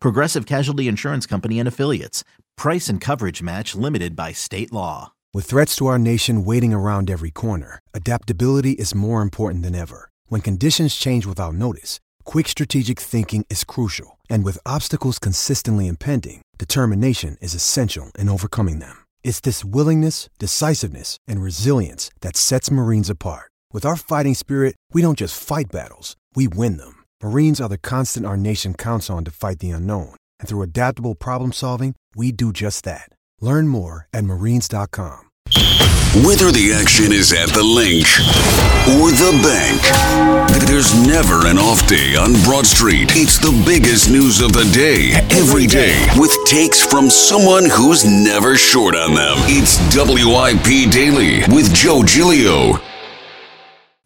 Progressive Casualty Insurance Company and Affiliates. Price and coverage match limited by state law. With threats to our nation waiting around every corner, adaptability is more important than ever. When conditions change without notice, quick strategic thinking is crucial. And with obstacles consistently impending, determination is essential in overcoming them. It's this willingness, decisiveness, and resilience that sets Marines apart. With our fighting spirit, we don't just fight battles, we win them. Marines are the constant our nation counts on to fight the unknown. And through adaptable problem solving, we do just that. Learn more at marines.com. Whether the action is at the link or the bank, there's never an off day on Broad Street. It's the biggest news of the day, every day, with takes from someone who's never short on them. It's WIP Daily with Joe Giglio.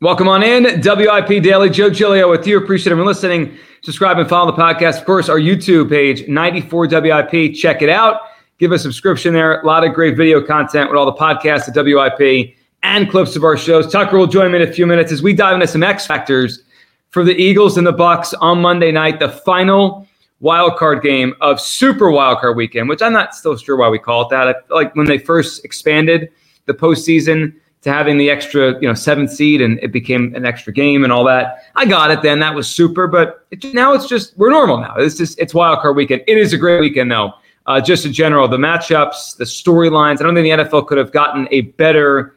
Welcome on in, WIP Daily. Joe Giglio with you. Appreciate everyone listening. Subscribe and follow the podcast. Of course, our YouTube page, 94 WIP. Check it out. Give a subscription there. A lot of great video content with all the podcasts at WIP and clips of our shows. Tucker will join me in a few minutes as we dive into some X factors for the Eagles and the Bucks on Monday night, the final wild card game of Super Wild Card Weekend, which I'm not still sure why we call it that. I like when they first expanded the postseason to having the extra, you know, seventh seed and it became an extra game and all that. I got it then. That was super. But it, now it's just we're normal now. It's just it's wild card weekend. It is a great weekend though. Uh, just in general, the matchups, the storylines. I don't think the NFL could have gotten a better.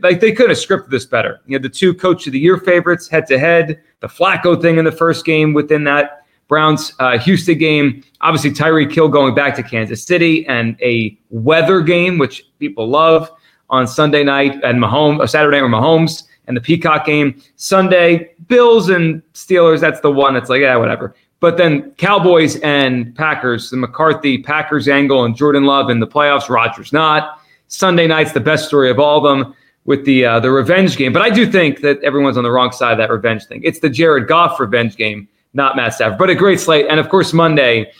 Like they could have scripted this better. You know, the two coach of the year favorites head to head. The Flacco thing in the first game within that Browns uh, Houston game. Obviously, Tyreek Hill going back to Kansas City and a weather game, which people love on Sunday night and Mahomes, or Saturday or Mahomes and the Peacock game. Sunday, Bills and Steelers, that's the one that's like, yeah, whatever. But then Cowboys and Packers, the McCarthy Packers angle and Jordan Love in the playoffs, Rodgers not. Sunday night's the best story of all of them with the uh, the revenge game. But I do think that everyone's on the wrong side of that revenge thing. It's the Jared Goff revenge game, not Matt Stafford. But a great slate. And of course, Monday,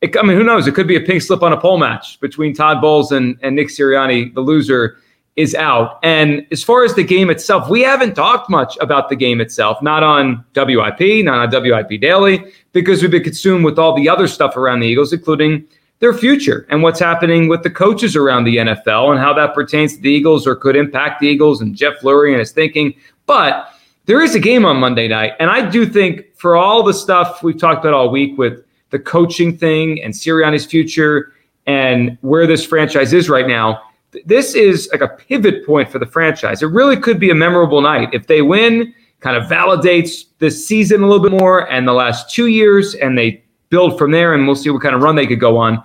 it, I mean, who knows? It could be a pink slip on a pole match between Todd Bowles and, and Nick Sirianni, the loser is out. And as far as the game itself, we haven't talked much about the game itself, not on WIP, not on WIP Daily, because we've been consumed with all the other stuff around the Eagles, including their future and what's happening with the coaches around the NFL and how that pertains to the Eagles or could impact the Eagles and Jeff Lurie and his thinking. But there is a game on Monday night. And I do think for all the stuff we've talked about all week with the coaching thing and Sirianni's future and where this franchise is right now, this is like a pivot point for the franchise. It really could be a memorable night. If they win, kind of validates this season a little bit more and the last two years, and they build from there, and we'll see what kind of run they could go on.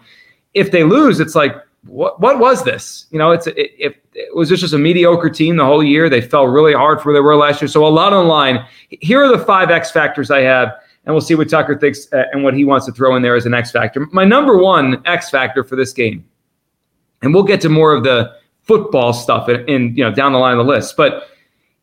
If they lose, it's like, what what was this? You know, it's it, it, it was this just a mediocre team the whole year. They fell really hard for where they were last year. So a lot on the line. Here are the five X factors I have, and we'll see what Tucker thinks uh, and what he wants to throw in there as an X factor. My number one X factor for this game and we'll get to more of the football stuff in, in, you know down the line of the list but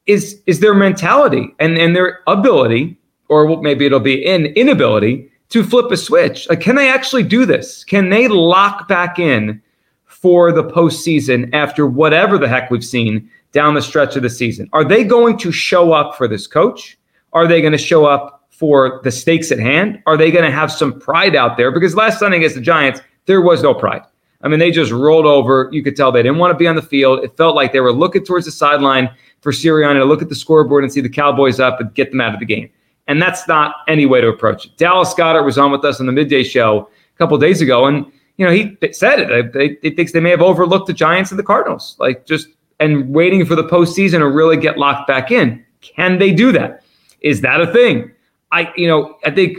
is is their mentality and and their ability or maybe it'll be an inability to flip a switch? Like can they actually do this? Can they lock back in for the postseason after whatever the heck we've seen down the stretch of the season? Are they going to show up for this coach? Are they going to show up for the stakes at hand? Are they going to have some pride out there? Because last sunday against the giants there was no pride I mean, they just rolled over. You could tell they didn't want to be on the field. It felt like they were looking towards the sideline for Sirianni to look at the scoreboard and see the Cowboys up and get them out of the game. And that's not any way to approach it. Dallas Goedert was on with us on the midday show a couple days ago, and you know he said it. He thinks they may have overlooked the Giants and the Cardinals, like just and waiting for the postseason to really get locked back in. Can they do that? Is that a thing? I, you know, I think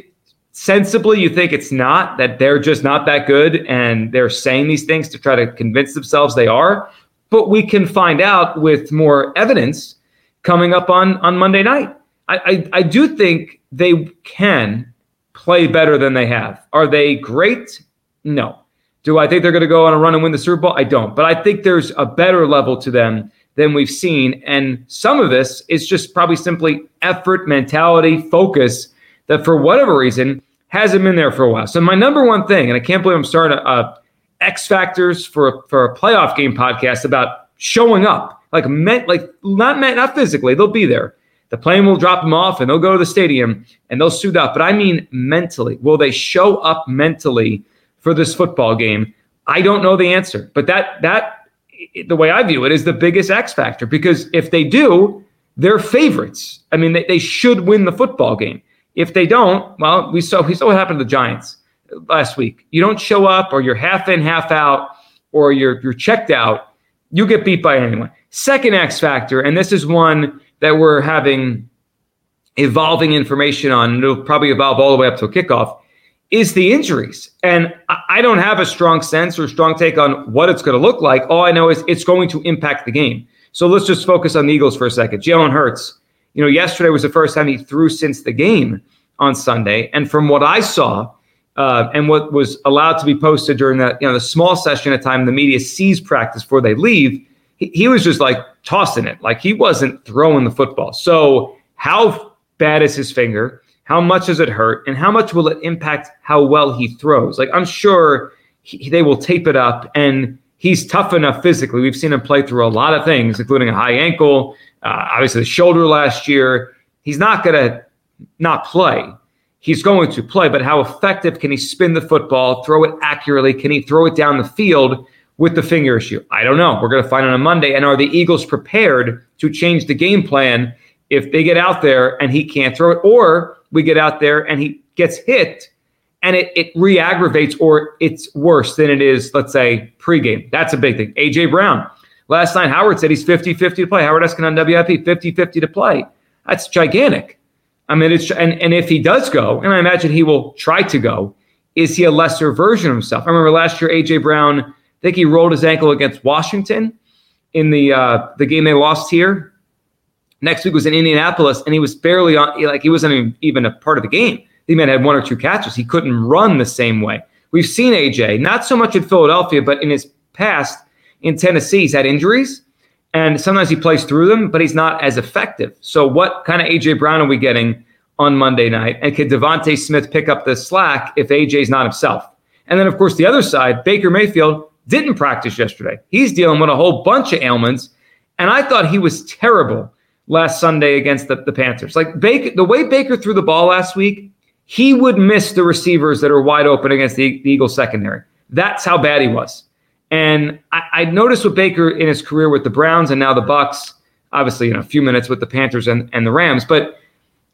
sensibly you think it's not that they're just not that good and they're saying these things to try to convince themselves they are but we can find out with more evidence coming up on on monday night i i, I do think they can play better than they have are they great no Do I think they're going to go on a run and win the Super Bowl? I don't. But I think there's a better level to them than we've seen. And some of this is just probably simply effort, mentality, focus that for whatever reason hasn't been there for a while. So my number one thing, and I can't believe I'm starting a, a X factors for for a playoff game podcast about showing up, like meant, like not meant, not physically. They'll be there. The plane will drop them off, and they'll go to the stadium and they'll suit up. But I mean mentally, will they show up mentally for this football game? I don't know the answer, but that that the way I view it is the biggest X factor because if they do, they're favorites. I mean, they, they should win the football game. If they don't, well, we saw we saw what happened to the Giants last week. You don't show up, or you're half in, half out, or you're you're checked out. You get beat by anyone. Second X factor, and this is one that we're having evolving information on, and it'll probably evolve all the way up to kickoff, is the injuries. And I don't have a strong sense or strong take on what it's going to look like. All I know is it's going to impact the game. So let's just focus on the Eagles for a second. Jalen Hurts you know, yesterday was the first time he threw since the game on Sunday. And from what I saw, uh, and what was allowed to be posted during that, you know, the small session of time the media sees practice before they leave, he, he was just like tossing it, like he wasn't throwing the football. So, how bad is his finger? How much does it hurt? And how much will it impact how well he throws? Like, I'm sure he, they will tape it up, and he's tough enough physically. We've seen him play through a lot of things, including a high ankle, uh, obviously the shoulder last year. He's not going to not play. He's going to play, but how effective can he spin the football, throw it accurately? Can he throw it down the field with the finger issue? I don't know. We're going to find out on Monday. And are the Eagles prepared to change the game plan if they get out there and he can't throw it, or we get out there and he gets hit and it, it re aggravates or it's worse than it is, let's say, pregame? That's a big thing. AJ Brown Last night, Howard said he's 50 50 to play. Howard Eskin on WIP, 50 50 to play. That's gigantic. I mean, it's, and, and if he does go, and I imagine he will try to go, is he a lesser version of himself? I remember last year, A.J. Brown, I think he rolled his ankle against Washington in the uh, the game they lost here. Next week was in Indianapolis, and he was barely on, like he wasn't even a part of the game. He might have had one or two catches. He couldn't run the same way. We've seen AJ, not so much in Philadelphia, but in his past, in Tennessee, he's had injuries, and sometimes he plays through them, but he's not as effective. So, what kind of AJ Brown are we getting on Monday night? And could DeVonta Smith pick up the slack if AJ's not himself? And then, of course, the other side, Baker Mayfield didn't practice yesterday. He's dealing with a whole bunch of ailments, and I thought he was terrible last Sunday against the, the Panthers. Like Baker, the way Baker threw the ball last week, he would miss the receivers that are wide open against the, the Eagles secondary. That's how bad he was. And I, I, noticed with Baker in his career with the Browns and now the Bucks, obviously in a few minutes with the Panthers and, and the Rams, but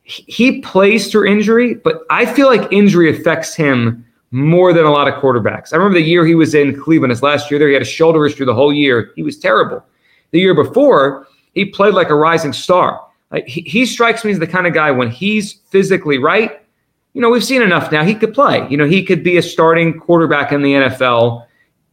he, plays through injury, but I feel like injury affects him more than a lot of quarterbacks. I remember the year he was in Cleveland, his last year there, he had a shoulder issue the whole year. He was terrible. The year before, he played like a rising star. Like he, he strikes me as the kind of guy when he's physically right. You know, we've seen enough now. He could play. You know, he could be a starting quarterback in the NFL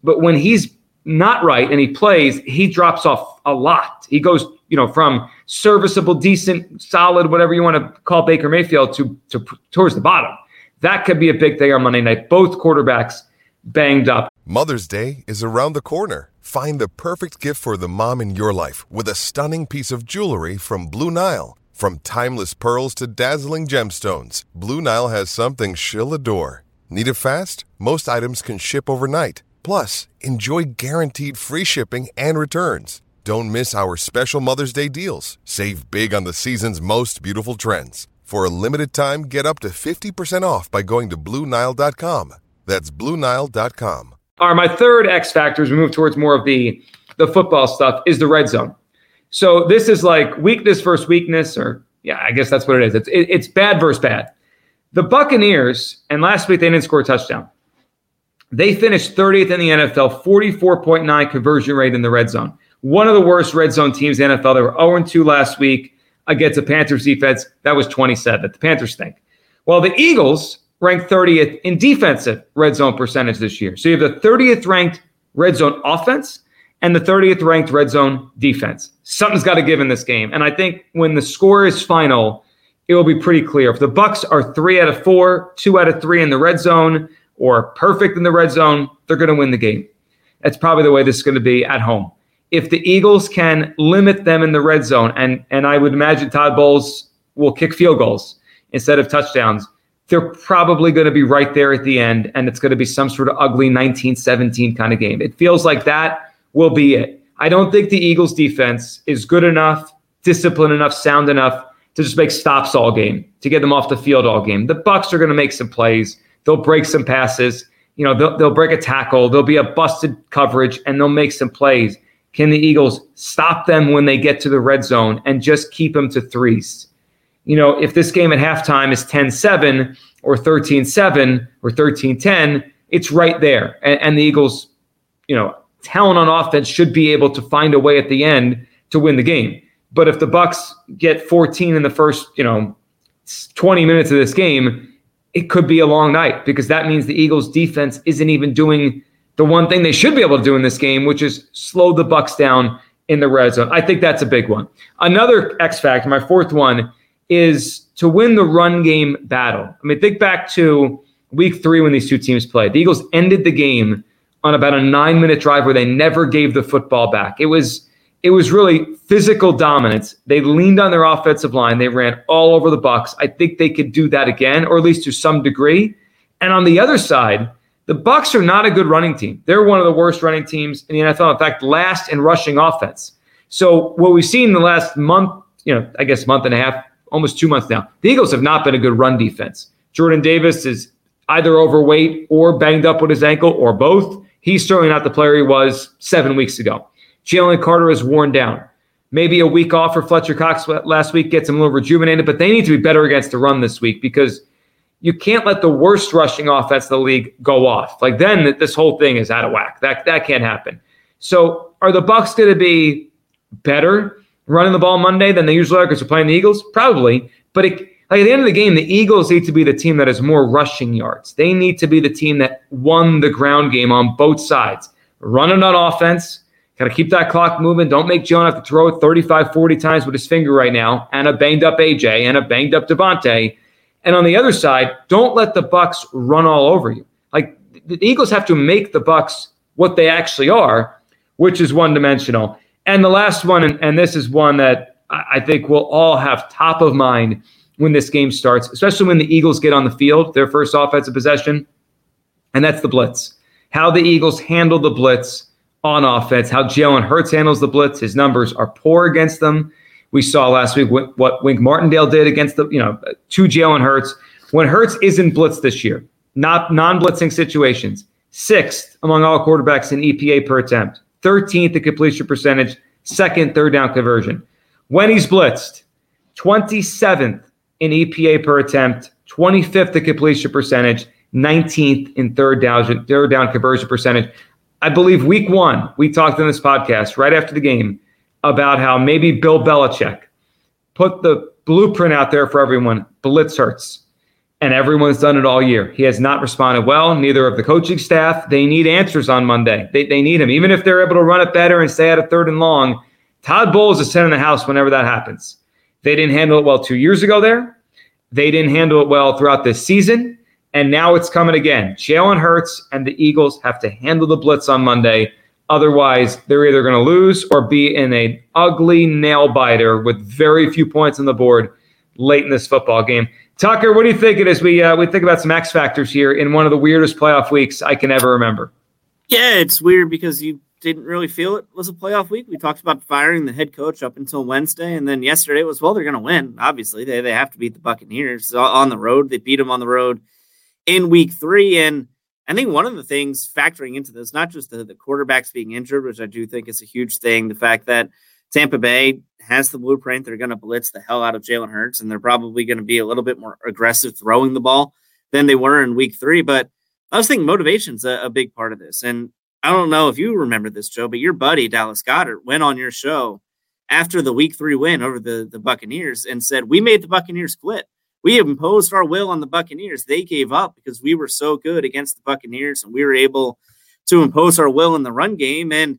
but when he's not right and he plays, he drops off a lot. He goes, you know, from serviceable, decent, solid, whatever you want to call Baker Mayfield to, to towards the bottom. That could be a big thing on Monday night. Both quarterbacks banged up. Mother's Day is around the corner. Find the perfect gift for the mom in your life with a stunning piece of jewelry from Blue Nile. From timeless pearls to dazzling gemstones, Blue Nile has something she'll adore. Need it fast? Most items can ship overnight. Plus, enjoy guaranteed free shipping and returns. Don't miss our special Mother's Day deals. Save big on the season's most beautiful trends. For a limited time, get up to 50% off by going to Bluenile.com. That's Bluenile.com. All right, my third X factor as we move towards more of the, the football stuff is the red zone. So this is like weakness versus weakness, or yeah, I guess that's what it is. It's, it, it's bad versus bad. The Buccaneers, and last week they didn't score a touchdown. They finished 30th in the NFL, 44.9 conversion rate in the red zone. One of the worst red zone teams in the NFL. They were 0 2 last week against the Panthers defense. That was 27th. The Panthers stink. Well, the Eagles ranked 30th in defensive red zone percentage this year. So you have the 30th ranked red zone offense and the 30th ranked red zone defense. Something's got to give in this game. And I think when the score is final, it will be pretty clear. If the Bucks are three out of four, two out of three in the red zone, or perfect in the red zone, they're going to win the game. That's probably the way this is going to be at home. If the Eagles can limit them in the red zone, and and I would imagine Todd Bowles will kick field goals instead of touchdowns, they're probably going to be right there at the end, and it's going to be some sort of ugly 1917 kind of game. It feels like that will be it. I don't think the Eagles defense is good enough, disciplined enough, sound enough to just make stops all game, to get them off the field all game. The Bucks are going to make some plays. They'll break some passes. You know, they'll, they'll break a tackle. There'll be a busted coverage, and they'll make some plays. Can the Eagles stop them when they get to the red zone and just keep them to threes? You know, if this game at halftime is 10 7 or 13 7 or 13 10, it's right there. And, and the Eagles, you know, talent on offense should be able to find a way at the end to win the game. But if the Bucks get 14 in the first, you know, 20 minutes of this game, it could be a long night because that means the Eagles defense isn't even doing the one thing they should be able to do in this game, which is slow the Bucks down in the red zone. I think that's a big one. Another X factor, my fourth one, is to win the run game battle. I mean, think back to week three when these two teams played. The Eagles ended the game on about a nine minute drive where they never gave the football back. It was it was really physical dominance. They leaned on their offensive line. They ran all over the Bucks. I think they could do that again, or at least to some degree. And on the other side, the Bucks are not a good running team. They're one of the worst running teams in the NFL. In fact, last in rushing offense. So what we've seen in the last month, you know, I guess month and a half, almost two months now, the Eagles have not been a good run defense. Jordan Davis is either overweight or banged up with his ankle or both. He's certainly not the player he was seven weeks ago. Jalen Carter is worn down. Maybe a week off for Fletcher Cox last week gets him a little rejuvenated, but they need to be better against the run this week because you can't let the worst rushing offense in the league go off. Like then this whole thing is out of whack. That that can't happen. So are the Bucks going to be better running the ball Monday than they usually are because they're playing the Eagles? Probably. But it, like at the end of the game, the Eagles need to be the team that has more rushing yards. They need to be the team that won the ground game on both sides. Running on offense, got to keep that clock moving. Don't make John have to throw it 35, 40 times with his finger right now, and a banged up AJ and a banged up DeVonta. And on the other side, don't let the Bucks run all over you. Like the Eagles have to make the Bucks what they actually are, which is one dimensional. And the last one, and, and this is one that I think we'll all have top of mind when this game starts, especially when the Eagles get on the field, their first offensive possession, and that's the blitz. How the Eagles handle the blitz on offense, how Jalen Hurts handles the blitz. His numbers are poor against them. We saw last week what Wink Martindale did against the, you know, to Jalen Hurts. When Hurts isn't blitzed this year, not non-blitzing situations, sixth among all quarterbacks in EPA per attempt, 13th in completion percentage, second third down conversion. When he's blitzed, 27th in EPA per attempt, 25th in completion percentage, 19th in third down, third down conversion percentage. I believe week one, we talked in this podcast right after the game about how maybe Bill Belichick put the blueprint out there for everyone blitz hurts. And everyone's done it all year. He has not responded well. Neither of the coaching staff. They need answers on Monday. They, they need him. Even if they're able to run it better and stay at a third and long, Todd Bowles is sending the house whenever that happens. They didn't handle it well two years ago there. They didn't handle it well throughout this season. And now it's coming again. Jalen Hurts and the Eagles have to handle the blitz on Monday. Otherwise, they're either going to lose or be in a ugly nail biter with very few points on the board late in this football game. Tucker, what do you think is? We uh, we think about some X factors here in one of the weirdest playoff weeks I can ever remember. Yeah, it's weird because you didn't really feel it was a playoff week. We talked about firing the head coach up until Wednesday, and then yesterday was well, they're going to win. Obviously, they they have to beat the Buccaneers on the road. They beat them on the road in Week Three, and I think one of the things factoring into this, not just the, the quarterbacks being injured, which I do think is a huge thing, the fact that Tampa Bay has the blueprint. They're going to blitz the hell out of Jalen Hurts, and they're probably going to be a little bit more aggressive throwing the ball than they were in Week Three. But I was thinking motivation's a, a big part of this, and I don't know if you remember this, Joe, but your buddy Dallas Goedert went on your show after the week three win over the, the Buccaneers and said, We made the Buccaneers quit. We imposed our will on the Buccaneers. They gave up because we were so good against the Buccaneers and we were able to impose our will in the run game. And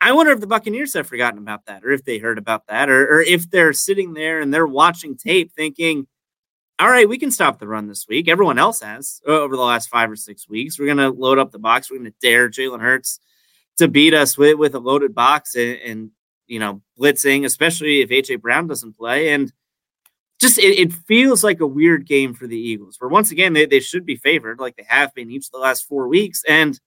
I wonder if the Buccaneers have forgotten about that or if they heard about that or, or if they're sitting there and they're watching tape thinking, all right, we can stop the run this week. Everyone else has uh, over the last five or six weeks. We're going to load up the box. We're going to dare Jalen Hurts to beat us with, with a loaded box and, and, you know, blitzing, especially if AJ Brown doesn't play. And just it, it, feels like a weird game for the Eagles, where once again, they, they should be favored like they have been each of the last four weeks. And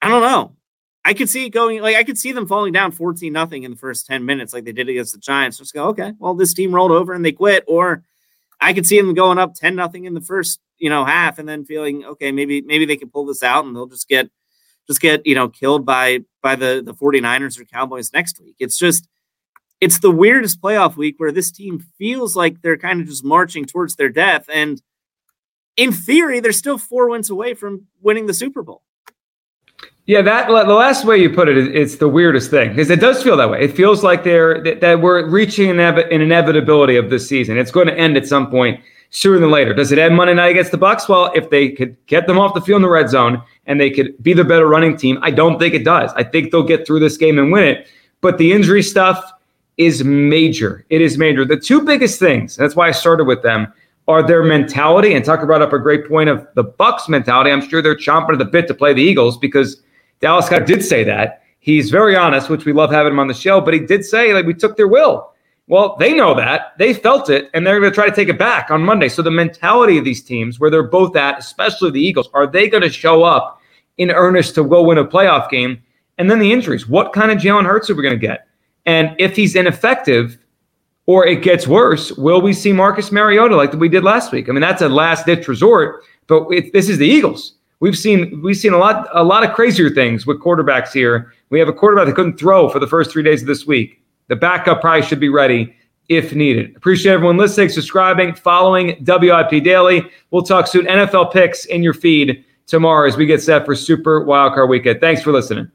I don't know. I could see it going like I could see them falling down 14 nothing in the first 10 minutes, like they did against the Giants. Just go, okay, well, this team rolled over and they quit, or I could see them going up 10 nothing in the first, you know, half and then feeling, okay, maybe maybe they can pull this out and they'll just get just get, you know, killed by by the the 49ers or Cowboys next week. It's just it's the weirdest playoff week where this team feels like they're kind of just marching towards their death and in theory they're still 4 wins away from winning the Super Bowl. Yeah, that the last way you put it, it's the weirdest thing because it does feel that way. It feels like they're that, we're reaching an, an inevitability of this season. It's going to end at some point sooner than later. Does it end Monday night against the Bucks? Well, if they could get them off the field in the red zone and they could be the better running team, I don't think it does. I think they'll get through this game and win it. But the injury stuff is major. It is major. The two biggest things, that's why I started with them, are their mentality. And Tucker brought up a great point of the Bucks mentality. I'm sure they're chomping at the bit to play the Eagles because Dallas Scott did say that. He's very honest, which we love having him on the show, but he did say like we took their will. Well, they know that. They felt it, and they're going to try to take it back on Monday. So the mentality of these teams, where they're both at, especially the Eagles, are they going to show up in earnest to go win a playoff game? And then the injuries. What kind of Jalen Hurts are we going to get? And if he's ineffective or it gets worse, will we see Marcus Mariota like we did last week? I mean, that's a last ditch resort, but it, this is the Eagles. We've seen we've seen a lot a lot of crazier things with quarterbacks here. We have a quarterback that couldn't throw for the first three days of this week. The backup probably should be ready if needed. Appreciate everyone listening, subscribing, following WIP Daily. We'll talk soon. NFL picks in your feed tomorrow as we get set for Super Wildcard Weekend. Thanks for listening.